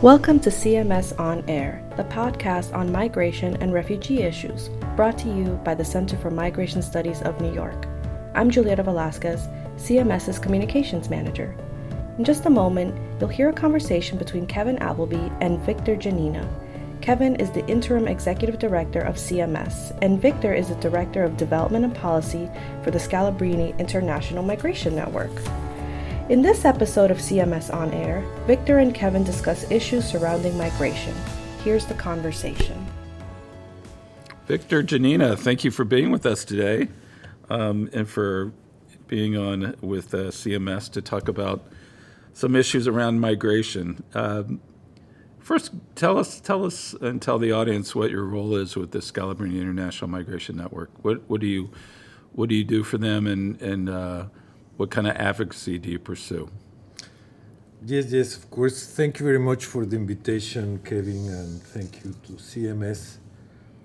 Welcome to CMS On Air, the podcast on migration and refugee issues, brought to you by the Center for Migration Studies of New York. I'm Julieta Velasquez, CMS's Communications Manager. In just a moment, you'll hear a conversation between Kevin Appleby and Victor Genina. Kevin is the Interim Executive Director of CMS, and Victor is the Director of Development and Policy for the Scalabrini International Migration Network. In this episode of CMS On Air, Victor and Kevin discuss issues surrounding migration. Here's the conversation. Victor Genina, thank you for being with us today um, and for being on with uh, CMS to talk about some issues around migration. Um, first, tell us, tell us, and tell the audience what your role is with the Scalabrini International Migration Network. What, what do you, what do you do for them, and and uh, what kind of advocacy do you pursue? Yes, yes, of course. Thank you very much for the invitation, Kevin, and thank you to CMS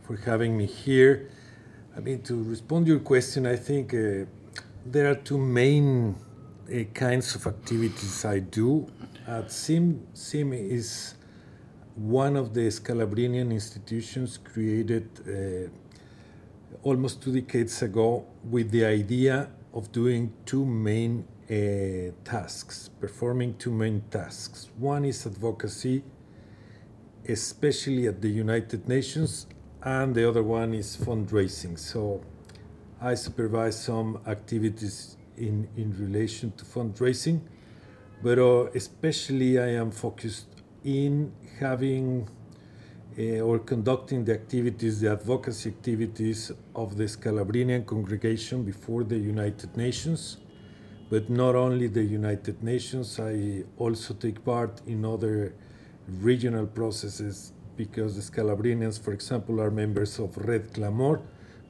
for having me here. I mean, to respond to your question, I think uh, there are two main uh, kinds of activities I do. At SIM, SIM is one of the Scalabrinian institutions created uh, almost two decades ago with the idea of doing two main uh, tasks, performing two main tasks. One is advocacy, especially at the United Nations, and the other one is fundraising. So I supervise some activities in, in relation to fundraising, but uh, especially I am focused in having Uh, or conducting the activities, the advocacy activities of the Scalabrinian congregation before the United Nations. But not only the United Nations, I also take part in other regional processes because the Scalabrinians, for example, are members of Red Clamor,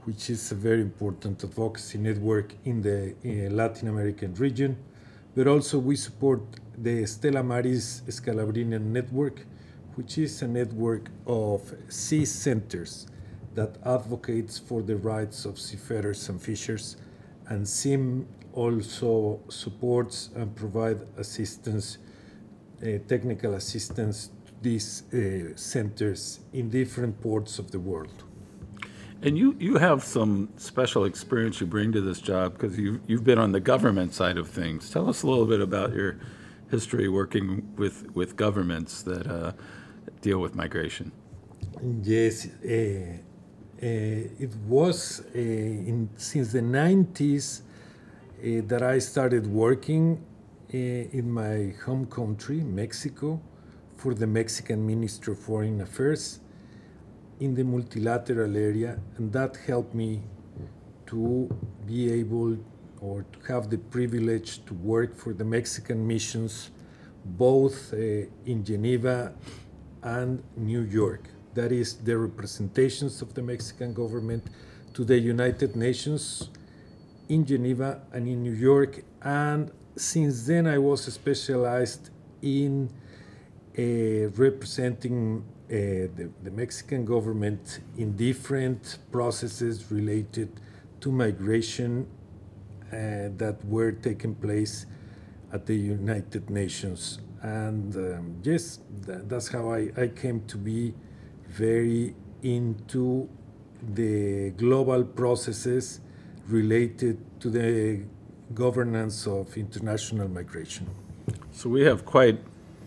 which is a very important advocacy network in the in Latin American region. But also we support the Stella Maris Scalabrinian network, which is a network of sea centers that advocates for the rights of seafarers and fishers. And SIM also supports and provide assistance, uh, technical assistance to these uh, centers in different ports of the world. And you, you have some special experience you bring to this job because you've, you've been on the government side of things. Tell us a little bit about your history working with, with governments that uh, deal with migration? Yes, uh, uh, it was uh, in, since the 90s that I started working in my home country, Mexico, for the Mexican Ministry of Foreign Affairs in the multilateral area, and that helped me to be able or to have the privilege to work for the Mexican missions both uh, in Geneva and New York. That is the representations of the Mexican government to the United Nations in Geneva and in New York. And since then, I was specialized in uh, representing uh, the, the, Mexican government in different processes related to migration uh, that were taking place at the United Nations and um, yes, that, that's how I, I came to be very into the global processes related to the governance of international migration. So we have quite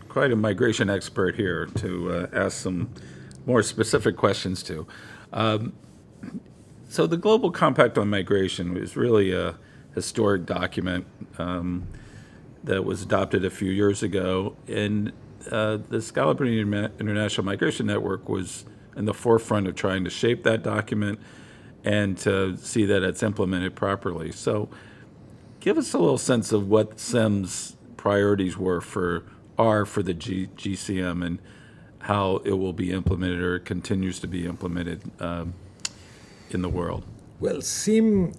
quite a migration expert here to uh, ask some more specific questions to. Um, so the Global Compact on Migration is really a historic document. Um, that was adopted a few years ago. And uh, the Scalabrini International Migration Network was in the forefront of trying to shape that document and to see that it's implemented properly. So, give us a little sense of what SIM's priorities were for are for the G- GCM and how it will be implemented or continues to be implemented um, in the world. Well, SIM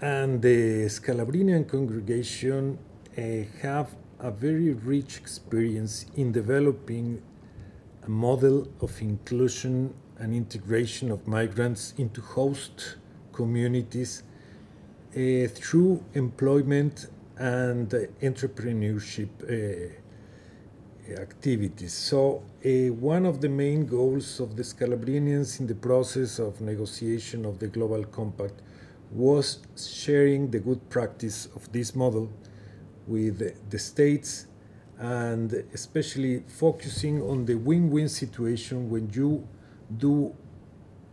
and the Scalabrinian congregation have a very rich experience in developing a model of inclusion and integration of migrants into host communities uh, through employment and uh, entrepreneurship uh, activities. So, uh, one of the main goals of the Scalabrinians in the process of negotiation of the Global Compact was sharing the good practice of this model with the states and especially focusing on the win win situation when you do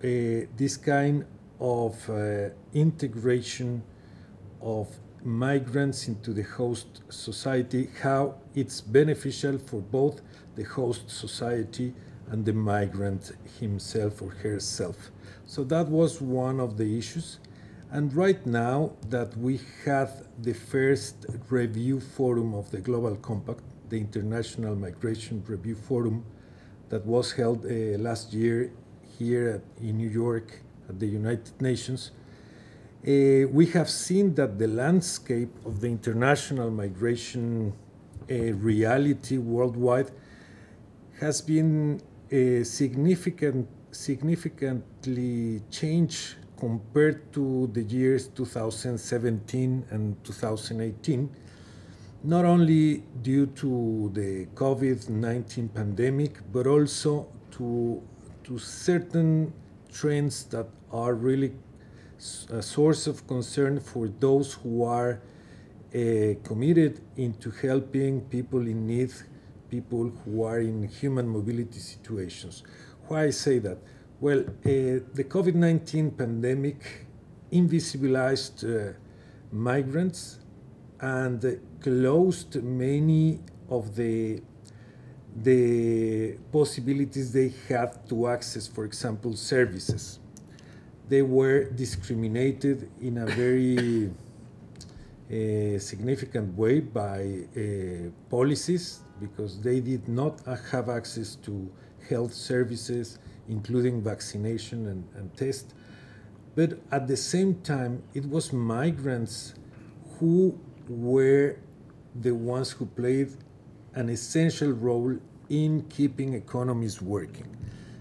uh, this kind of uh, integration of migrants into the host society, how it's beneficial for both the host society and the migrant himself or herself. So that was one of the issues. And right now that we had the first review forum of the Global Compact, the International Migration Review Forum, that was held uh, last year here at, in New York at the United Nations, uh, we have seen that the landscape of the international migration uh, reality worldwide has been uh, significant, significantly changed compared to the years 2017 and 2018, not only due to the COVID 19 pandemic, but also to, to certain trends that are really a source of concern for those who are uh, committed into helping people in need, people who are in human mobility situations. Why I say that? Well, uh, the COVID 19 pandemic invisibilized uh, migrants and closed many of the the possibilities they had to access, for example, services. They were discriminated in a very uh, significant way by uh, policies because they did not have access to health services, including vaccination and, and test. But at the same time, it was migrants who were the ones who played an essential role in keeping economies working.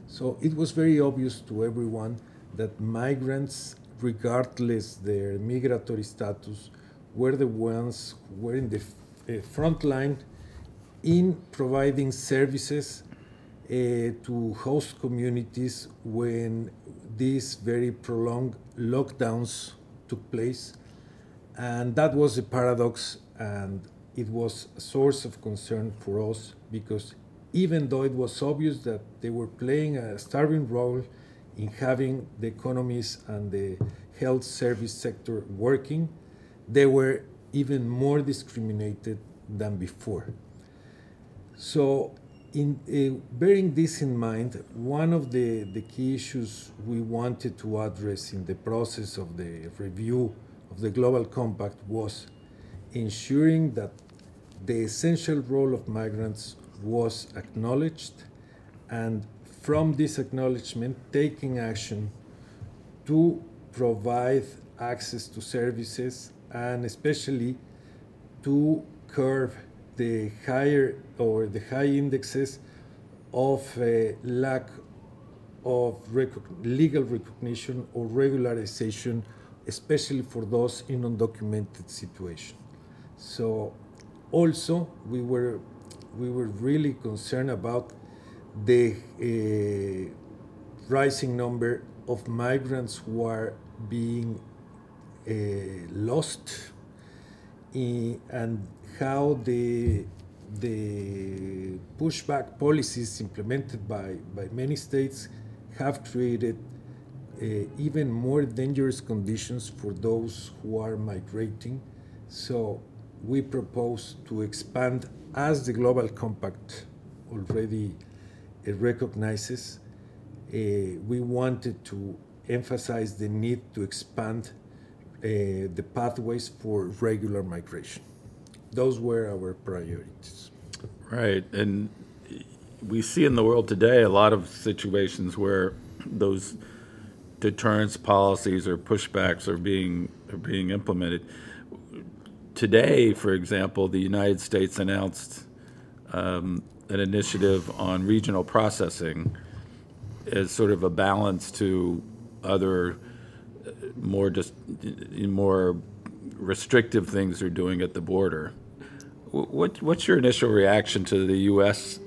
So it was very obvious to everyone that migrants, regardless their migratory status, were the ones who were in the uh, front line in providing services Uh, to host communities when these very prolonged lockdowns took place. And that was a paradox, and it was a source of concern for us because even though it was obvious that they were playing a starving role in having the economies and the health service sector working, they were even more discriminated than before. So, in uh, bearing this in mind, one of the, the key issues we wanted to address in the process of the review of the Global Compact was ensuring that the essential role of migrants was acknowledged and from this acknowledgement, taking action to provide access to services and especially to curb the higher or the high indexes of uh, lack of rec- legal recognition or regularization, especially for those in undocumented situation. So, also we were we were really concerned about the uh, rising number of migrants who are being uh, lost in, and how the the pushback policies implemented by, by many states have created uh, even more dangerous conditions for those who are migrating. So we propose to expand, as the Global Compact already it recognizes, uh, we wanted to emphasize the need to expand uh, the pathways for regular migration. Those were our priorities. Right. And we see in the world today a lot of situations where those deterrence policies or pushbacks are being are being implemented. Today, for example, the United States announced um, an initiative on regional processing as sort of a balance to other uh, more just more restrictive things they're doing at the border. what, what's your initial reaction to the U.S.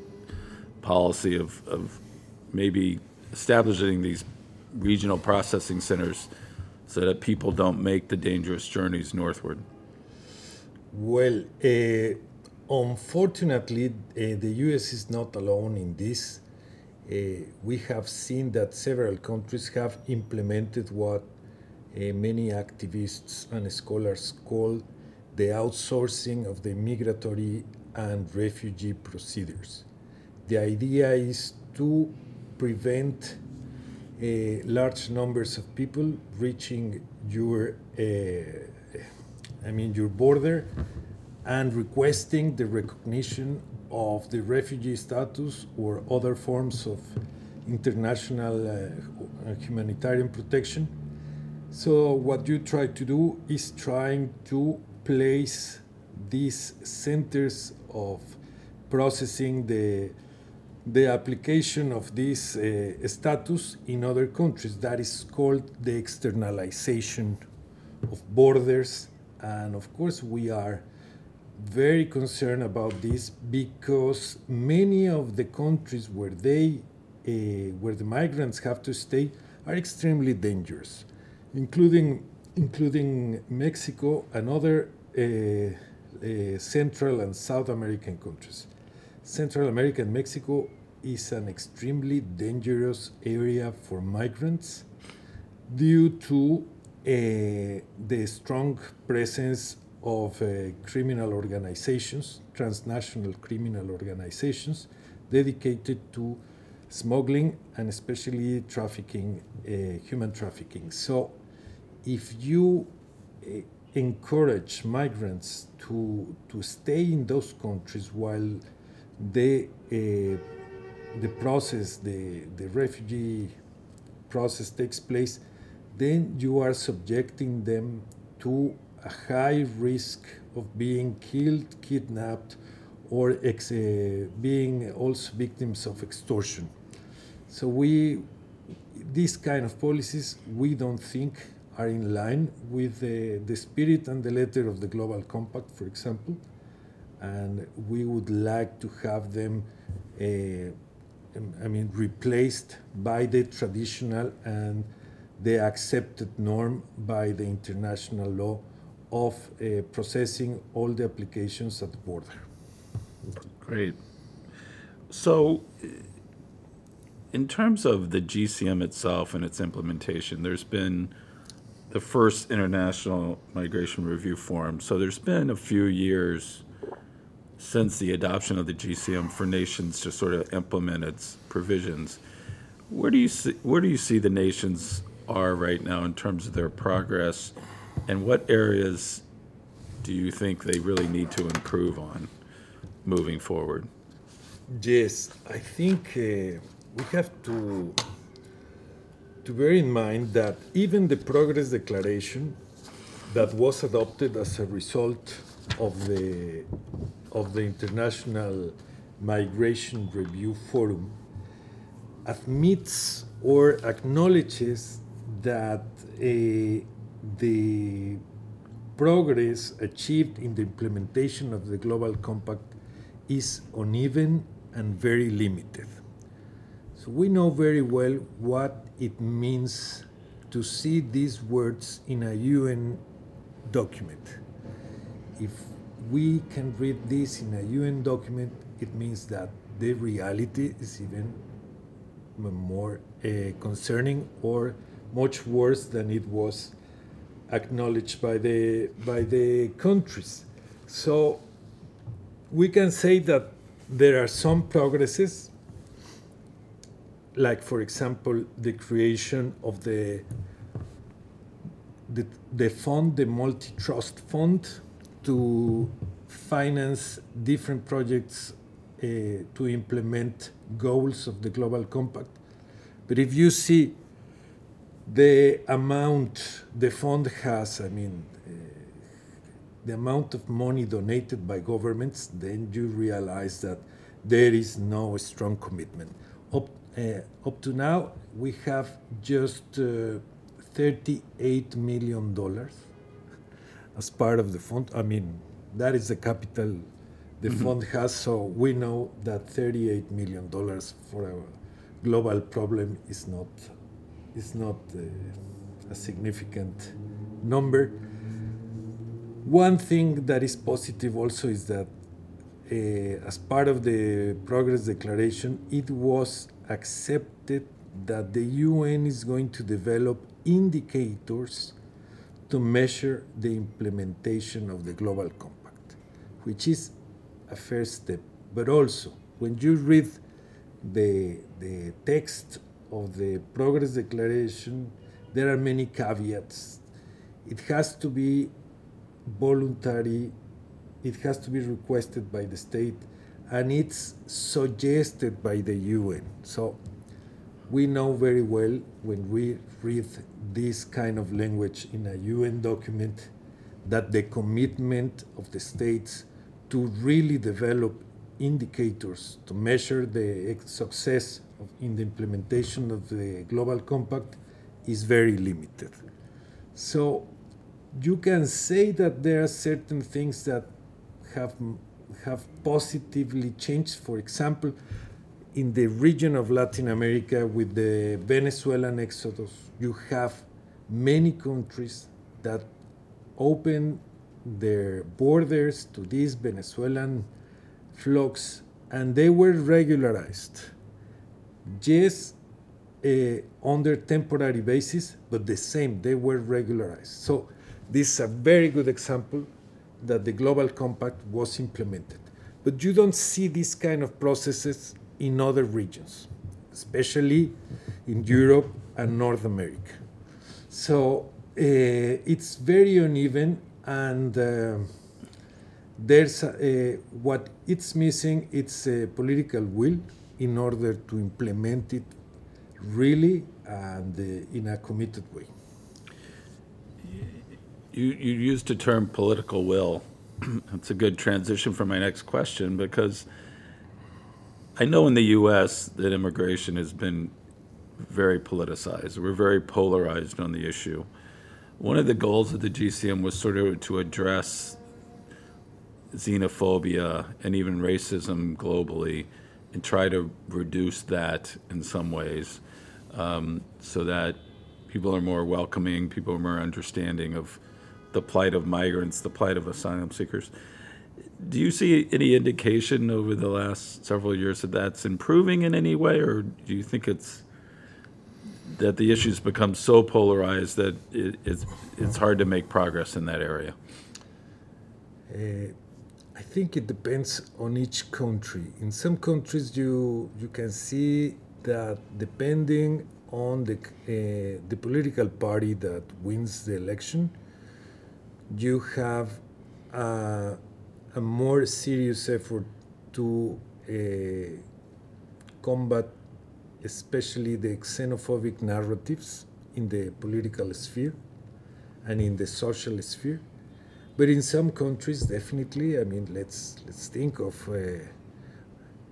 policy of, of maybe establishing these regional processing centers so that people don't make the dangerous journeys northward? Well, uh, unfortunately, uh, the US is not alone in this. Uh, we have seen that several countries have implemented what many activists and scholars call the outsourcing of the migratory and refugee procedures. The idea is to prevent uh, large numbers of people reaching your, uh, I mean, your border and requesting the recognition of the refugee status or other forms of international uh, humanitarian protection. So what you try to do is trying to place these centers of processing the the application of this uh, status in other countries. That is called the externalization of borders. And of course, we are very concerned about this because many of the countries where they uh, where the migrants have to stay are extremely dangerous, including including Mexico and other uh, uh, Central and South American countries. Central America and Mexico is an extremely dangerous area for migrants due to uh, the strong presence of uh, criminal organizations, transnational criminal organizations, dedicated to smuggling and especially trafficking, uh, human trafficking. So, if you uh, encourage migrants to, to stay in those countries while they, uh, the process, the, the refugee process takes place, then you are subjecting them to a high risk of being killed, kidnapped, or ex- uh, being also victims of extortion. So we, these kind of policies, we don't think are in line with the, the spirit and the letter of the Global Compact, for example, and we would like to have them, uh, I mean, replaced by the traditional and the accepted norm by the international law of uh, processing all the applications at the border. Great. So, in terms of the GCM itself and its implementation, there's been the first International Migration Review Forum. So, there's been a few years since the adoption of the GCM for nations to sort of implement its provisions. Where do you see, where do you see the nations are right now in terms of their progress? And what areas do you think they really need to improve on moving forward? Yes, I think uh, we have to to bear in mind that even the progress declaration that was adopted as a result of the of the International Migration Review Forum admits or acknowledges that uh, the progress achieved in the implementation of the Global Compact is uneven and very limited. So we know very well what it means to see these words in a UN document. If we can read this in a UN document, it means that the reality is even more uh, concerning or much worse than it was acknowledged by the by the countries. So we can say that there are some progresses, like for example the creation of the the, the fund, the multi-trust fund, to finance different projects uh, to implement goals of the Global Compact. But if you see the amount the fund has, I mean, uh, the amount of money donated by governments, then you realize that there is no strong commitment. Up, up to now, we have just uh, $38 million as part of the fund. I mean, that is the capital the mm-hmm. fund has. So we know that 38 million dollars for a global problem is not is not uh, a significant number. One thing that is positive also is that uh, as part of the progress declaration, it was accepted that the UN is going to develop indicators to measure the implementation of the Global Compact, which is a first step. But also, when you read the, the text of the Progress Declaration, there are many caveats. It has to be voluntary, it has to be requested by the state, and it's suggested by the UN. So we know very well when we read this kind of language in a UN document that the commitment of the states to really develop indicators to measure the success of, in the implementation of the Global Compact is very limited. So you can say that there are certain things that have have positively changed. For example, in the region of Latin America with the Venezuelan exodus, you have many countries that open their borders to these Venezuelan flocks and they were regularized. Yes, uh, under temporary basis, but the same, they were regularized. So this is a very good example that the Global Compact was implemented. But you don't see these kind of processes in other regions, especially in Europe and North America. So uh, it's very uneven, and uh, there's a, what it's missing. It's a political will in order to implement it really and uh, in a committed way. You, you used the term political will. That's a good transition for my next question because I know in the U.S. that immigration has been very politicized. We're very polarized on the issue. One of the goals of the GCM was sort of to address xenophobia and even racism globally and try to reduce that in some ways um, so that people are more welcoming, people are more understanding of the plight of migrants, the plight of asylum seekers. Do you see any indication over the last several years that that's improving in any way, or do you think it's that the issues become so polarized that it, it's it's hard to make progress in that area? Uh, I think it depends on each country. In some countries, you you can see that depending on the uh, the political party that wins the election, you have a, a more serious effort to uh, combat, especially the xenophobic narratives in the political sphere and in the social sphere. But in some countries, definitely, I mean, let's let's think of uh,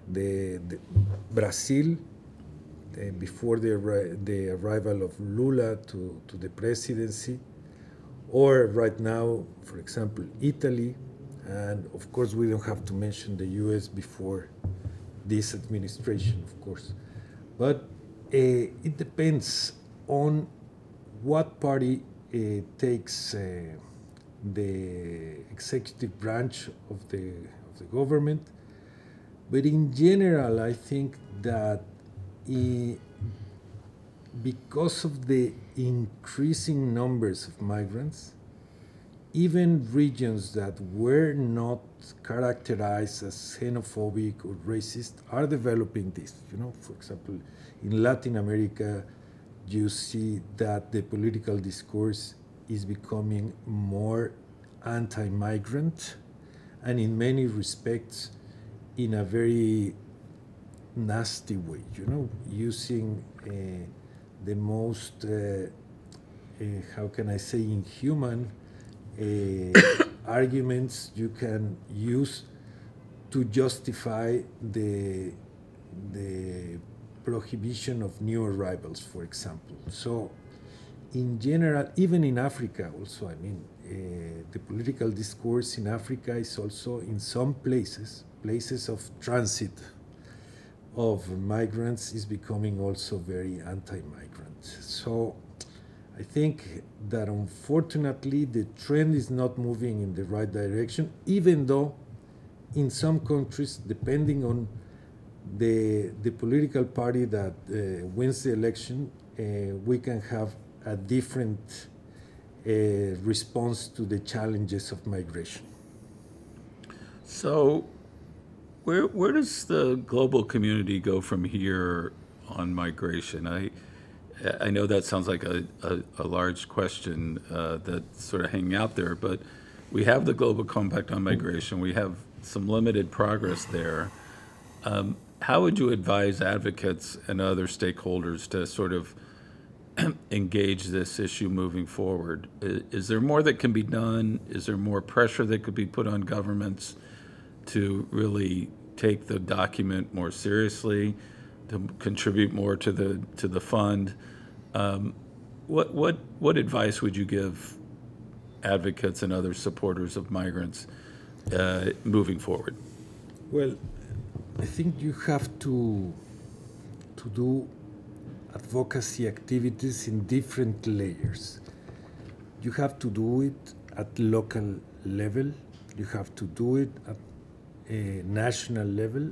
the, the Brazil uh, before the, the arrival of Lula to, to the presidency, or right now, for example, Italy, and of course, we don't have to mention the US before this administration, of course. But uh, it depends on what party uh, takes uh, the executive branch of the, of the government. But in general, I think that because of the increasing numbers of migrants, even regions that were not characterized as xenophobic or racist are developing this. You know, for example, in Latin America, you see that the political discourse is becoming more anti-migrant, and in many respects, in a very nasty way, you know, using uh, the most, uh, uh, how can I say, inhuman uh, arguments you can use to justify the, the prohibition of new arrivals, for example. So in general, even in Africa, also, I mean, uh, the political discourse in Africa is also in some places, places of transit of migrants, is becoming also very anti migrant. So I think that unfortunately the trend is not moving in the right direction, even though in some countries, depending on the, the political party that uh, wins the election, uh, we can have a different uh, response to the challenges of migration. So, where where does the global community go from here on migration? I I know that sounds like a, a, a large question uh, that's sort of hanging out there, but we have the Global Compact on Migration. We have some limited progress there. Um, how would you advise advocates and other stakeholders to sort of engage this issue moving forward? Is there more that can be done? Is there more pressure that could be put on governments to really take the document more seriously, to contribute more to the to the fund? Um, what what what advice would you give advocates and other supporters of migrants uh, moving forward? Well, I think you have to to do advocacy activities in different layers. You have to do it at local level. You have to do it at a national level,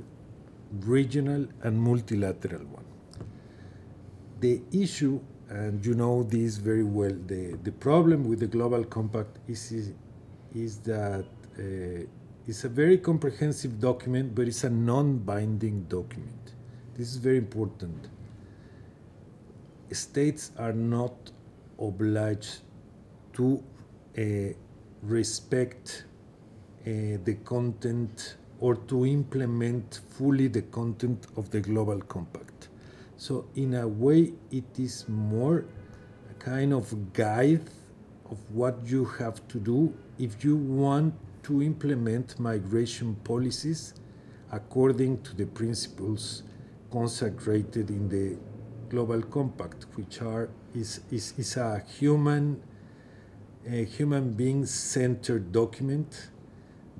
regional and multilateral one. The issue, and you know this very well, the, the problem with the Global Compact is, is, is that uh, it's a very comprehensive document, but it's a non-binding document. This is very important states are not obliged to uh, respect uh, the content or to implement fully the content of the Global Compact. So, in a way, it is more a kind of guide of what you have to do if you want to implement migration policies according to the principles consecrated in the Global Compact, which are is, is, is a human a human being centered document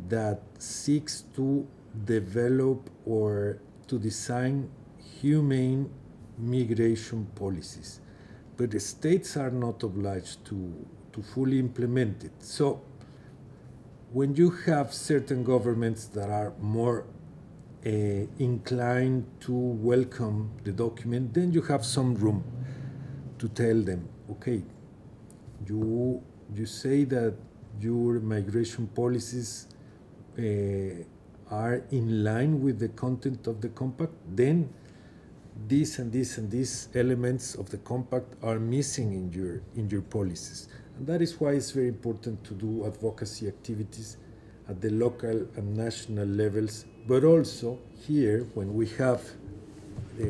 that seeks to develop or to design humane migration policies. But the states are not obliged to, to fully implement it. So when you have certain governments that are more uh, inclined to welcome the document, then you have some room to tell them, okay, you you say that your migration policies are in line with the content of the compact, then this and this and these elements of the compact are missing in your in your policies. And that is why it's very important to do advocacy activities at the local and national levels but also here, when we have uh,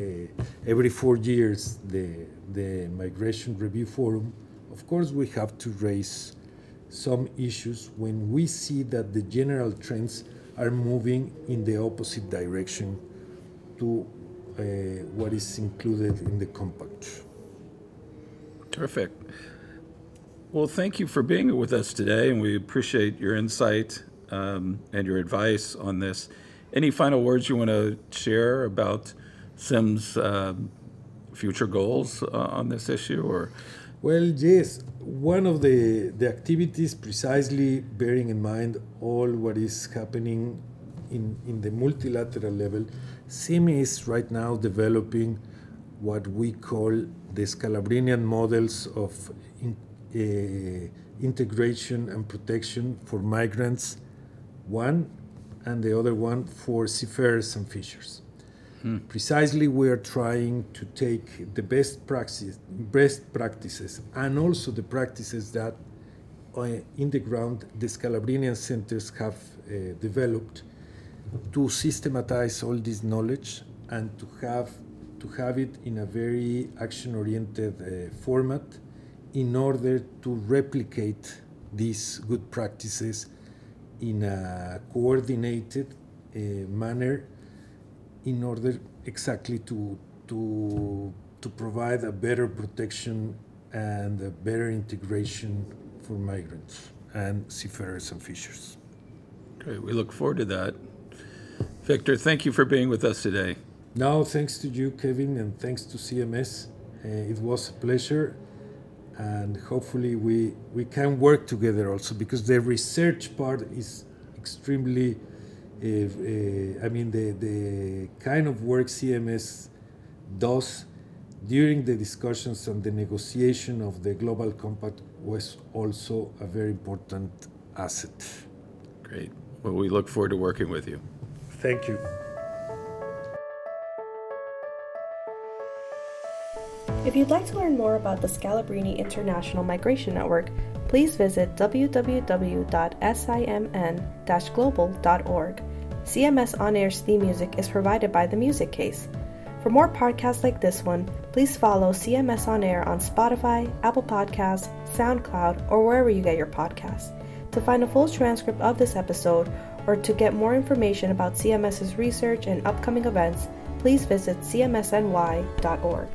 every four years the, the Migration Review Forum, of course, we have to raise some issues when we see that the general trends are moving in the opposite direction to uh, what is included in the compact. Terrific. Well, thank you for being with us today, and we appreciate your insight um, and your advice on this. Any final words you want to share about SIM's uh, future goals uh, on this issue, or? Well, yes. One of the, the activities, precisely bearing in mind all what is happening in, in the multilateral level, SIM is right now developing what we call the Scalabrinian models of in, uh, integration and protection for migrants. One, and the other one for seafarers and fishers. Hmm. Precisely, we are trying to take the best practices, best practices, and also the practices that uh, in the ground the Scalabrinian centers have uh, developed to systematize all this knowledge and to have to have it in a very action-oriented uh, format in order to replicate these good practices in a coordinated uh, manner in order exactly to, to, to provide a better protection and a better integration for migrants and seafarers and fishers. Great. We look forward to that. Victor, thank you for being with us today. No, thanks to you, Kevin, and thanks to CMS. Uh, it was a pleasure, and hopefully we we can work together also because the research part is extremely. Uh, uh, I mean, the the kind of work CMS does during the discussions and the negotiation of the global compact was also a very important asset. Great. Well, we look forward to working with you. Thank you. If you'd like to learn more about the Scalabrini International Migration Network, please visit www.simn-global.org. CMS On Air's theme music is provided by The Music Case. For more podcasts like this one, please follow CMS On Air on Spotify, Apple Podcasts, SoundCloud, or wherever you get your podcasts. To find a full transcript of this episode or to get more information about CMS's research and upcoming events, please visit cmsny.org.